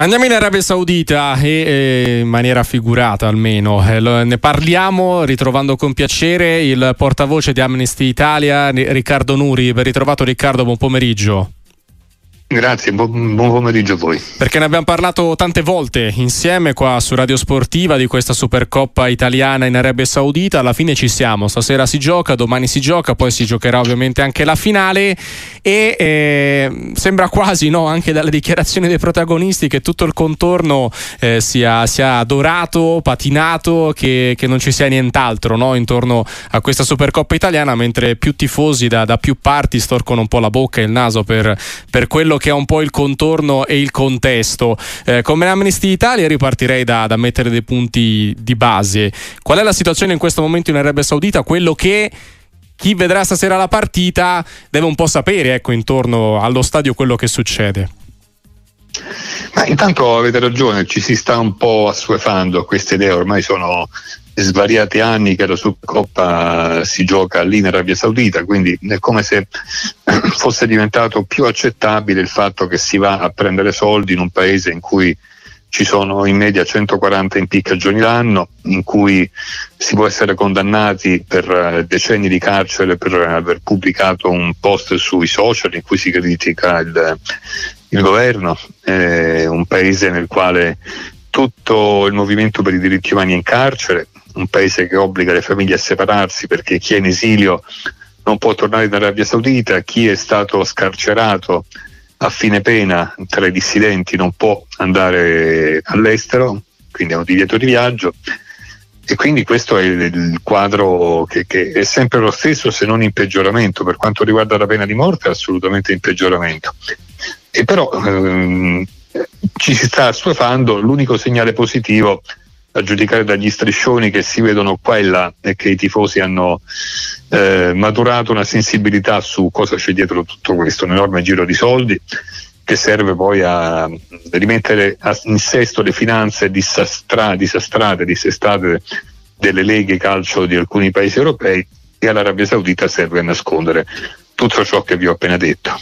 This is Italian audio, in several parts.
Andiamo in Arabia Saudita e eh, in maniera figurata almeno. Eh, ne parliamo ritrovando con piacere il portavoce di Amnesty Italia, Riccardo Nuri. Ben ritrovato Riccardo, buon pomeriggio. Grazie, buon, buon, pomeriggio a voi. Perché ne abbiamo parlato tante volte insieme qua su Radio Sportiva di questa Supercoppa italiana in Arabia Saudita. Alla fine ci siamo, stasera si gioca, domani si gioca, poi si giocherà ovviamente anche la finale e eh, sembra quasi, no, anche dalle dichiarazioni dei protagonisti, che tutto il contorno eh, sia, sia, dorato, patinato, che, che, non ci sia nient'altro no, intorno a questa Supercoppa italiana, mentre più tifosi da, da, più parti storcono un po' la bocca e il naso per, per quello che è un po' il contorno e il contesto. Eh, come Amnesty Italia ripartirei da, da, mettere dei punti di base. Qual è la situazione in questo momento in Arabia Saudita? Quello che chi vedrà stasera la partita deve un po' sapere ecco, intorno allo stadio quello che succede. Ma intanto avete ragione, ci si sta un po' assuefando a queste idee, ormai sono svariati anni che la Supercoppa si gioca lì in Arabia Saudita, quindi è come se fosse diventato più accettabile il fatto che si va a prendere soldi in un paese in cui ci sono in media 140 impiccagioni l'anno, in cui si può essere condannati per eh, decenni di carcere per aver pubblicato un post sui social in cui si critica il, il governo, eh, un paese nel quale tutto il movimento per i diritti umani è in carcere, un paese che obbliga le famiglie a separarsi perché chi è in esilio non può tornare in Arabia Saudita, chi è stato scarcerato a fine pena tra i dissidenti non può andare all'estero, quindi è un divieto di viaggio. E quindi questo è il quadro che, che, è sempre lo stesso se non in peggioramento. Per quanto riguarda la pena di morte, è assolutamente in peggioramento. E però ehm, ci si sta assuefando, l'unico segnale positivo a giudicare dagli striscioni che si vedono qua e là e che i tifosi hanno eh, maturato una sensibilità su cosa c'è dietro tutto questo, un enorme giro di soldi che serve poi a rimettere in sesto le finanze disastra, disastrate, dissestate delle leghe calcio di alcuni paesi europei e all'Arabia Saudita serve a nascondere tutto ciò che vi ho appena detto.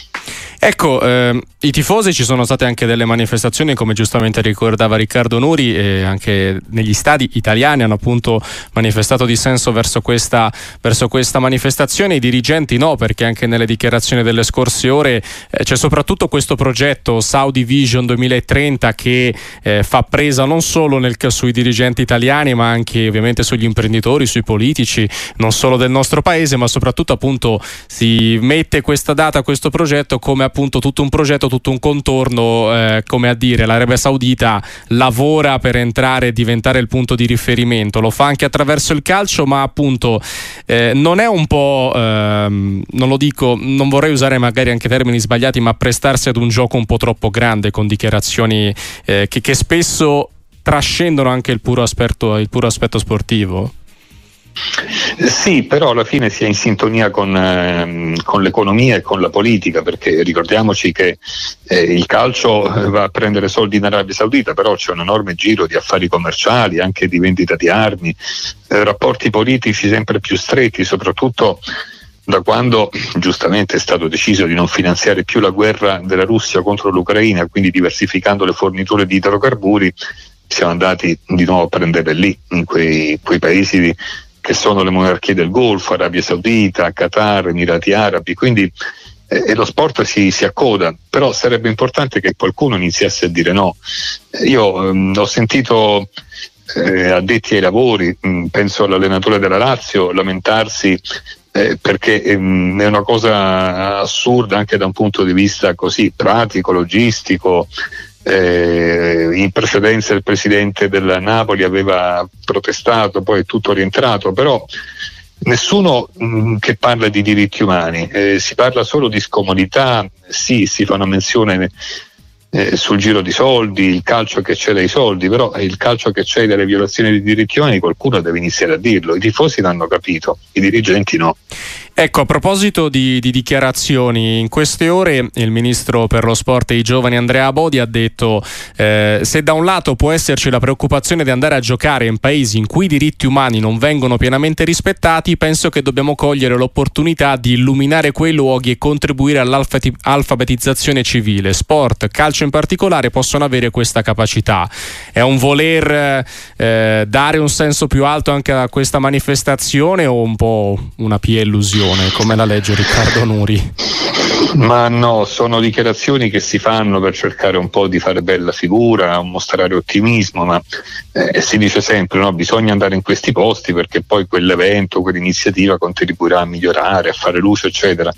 Ecco, ehm, i tifosi ci sono state anche delle manifestazioni, come giustamente ricordava Riccardo Nuri, e anche negli stadi italiani hanno appunto manifestato dissenso verso questa, verso questa manifestazione. I dirigenti no, perché anche nelle dichiarazioni delle scorse ore eh, c'è soprattutto questo progetto Saudi Vision 2030 che eh, fa presa non solo nel, sui dirigenti italiani, ma anche ovviamente sugli imprenditori, sui politici, non solo del nostro paese, ma soprattutto appunto si mette questa data, questo progetto come appunto tutto un progetto, tutto un contorno, eh, come a dire, l'Arabia Saudita lavora per entrare e diventare il punto di riferimento, lo fa anche attraverso il calcio, ma appunto eh, non è un po', ehm, non lo dico, non vorrei usare magari anche termini sbagliati, ma prestarsi ad un gioco un po' troppo grande con dichiarazioni eh, che, che spesso trascendono anche il puro aspetto, il puro aspetto sportivo. Sì, però alla fine si è in sintonia con, eh, con l'economia e con la politica, perché ricordiamoci che eh, il calcio va a prendere soldi in Arabia Saudita, però c'è un enorme giro di affari commerciali, anche di vendita di armi, eh, rapporti politici sempre più stretti, soprattutto da quando giustamente è stato deciso di non finanziare più la guerra della Russia contro l'Ucraina, quindi diversificando le forniture di idrocarburi, siamo andati di nuovo a prendere lì, in quei, quei paesi di, che sono le monarchie del Golfo, Arabia Saudita, Qatar, Emirati Arabi, quindi eh, lo sport si, si, accoda, però sarebbe importante che qualcuno iniziasse a dire no. Io ehm, ho sentito eh, addetti ai lavori, mh, mm, penso all'allenatore della Lazio, lamentarsi eh, perché ehm, è una cosa assurda anche da un punto di vista così pratico, logistico, eh, in precedenza il presidente della Napoli aveva protestato, poi è tutto rientrato, però nessuno mh, mm, che parla di diritti umani, eh, si parla solo di scomodità, sì, si fa una menzione eh, sul giro di soldi, il calcio che c'è dai soldi, però il calcio che c'è delle violazioni dei diritti umani qualcuno deve iniziare a dirlo, i tifosi l'hanno capito, i dirigenti no. Ecco, a proposito di, di, dichiarazioni, in queste ore il ministro per lo sport e i giovani Andrea Bodi ha detto eh, se da un lato può esserci la preoccupazione di andare a giocare in paesi in cui i diritti umani non vengono pienamente rispettati, penso che dobbiamo cogliere l'opportunità di illuminare quei luoghi e contribuire all'alfabetizzazione civile. Sport, calcio in particolare possono avere questa capacità. È un voler eh, dare un senso più alto anche a questa manifestazione o un po' una pia illusione? Come la legge Riccardo Nuri? Ma no, sono dichiarazioni che si fanno per cercare un po' di fare bella figura, mostrare ottimismo, ma eh, si dice sempre no, bisogna andare in questi posti perché poi quell'evento, quell'iniziativa contribuirà a migliorare, a fare luce, eccetera.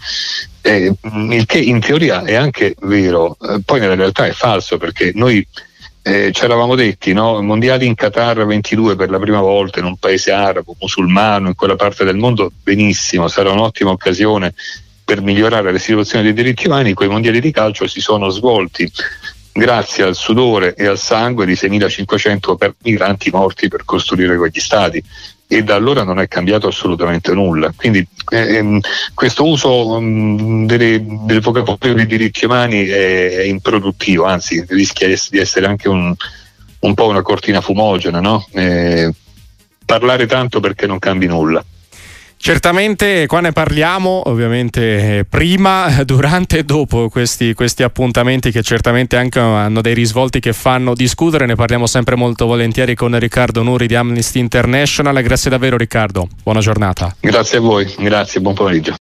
Eh, il che in teoria è anche vero, eh, poi nella realtà è falso perché noi eh, ci eravamo detti, no? mondiali in Qatar 22 per la prima volta in un paese arabo, musulmano, in quella parte del mondo, benissimo, sarà un'ottima occasione per migliorare la situazione dei diritti umani, quei mondiali di calcio si sono svolti grazie al sudore e al sangue di 6.500 migranti morti per costruire quegli stati e da allora non è cambiato assolutamente nulla. Quindi ehm, questo uso um, delle, del vocabolario dei diritti umani è, è, improduttivo, anzi rischia di essere anche un, un po' una cortina fumogena, no? eh, parlare tanto perché non cambi nulla. Certamente qua ne parliamo ovviamente eh, prima, durante e dopo questi, questi, appuntamenti che certamente anche hanno dei risvolti che fanno discutere, ne parliamo sempre molto volentieri con Riccardo Nuri di Amnesty International. Grazie davvero Riccardo, buona giornata. Grazie a voi, grazie, buon pomeriggio.